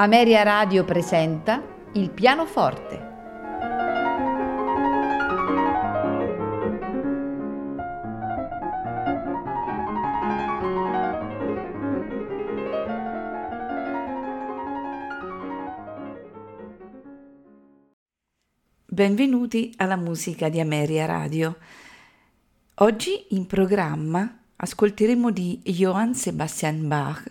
Ameria Radio presenta Il pianoforte. Benvenuti alla musica di Ameria Radio. Oggi in programma ascolteremo di Johann Sebastian Bach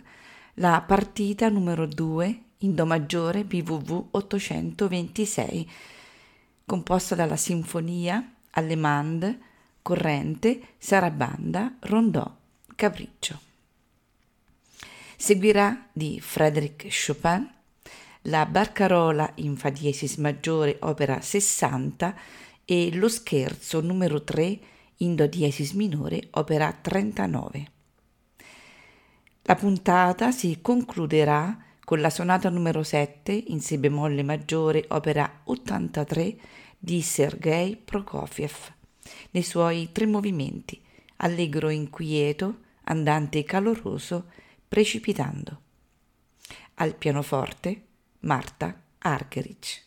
la partita numero 2 in Do maggiore BWV 826, composta dalla Sinfonia Allemande, Corrente, Sarabanda, Rondò, Capriccio. Seguirà di Frédéric Chopin la Barcarola in Fa diesis maggiore, opera 60, e lo Scherzo numero 3 in Do diesis minore, opera 39. La puntata si concluderà con la sonata numero 7 in Si bemolle maggiore, opera 83 di Sergei Prokofiev, nei suoi tre movimenti, allegro inquieto, andante caloroso, precipitando. Al pianoforte Marta Argerich.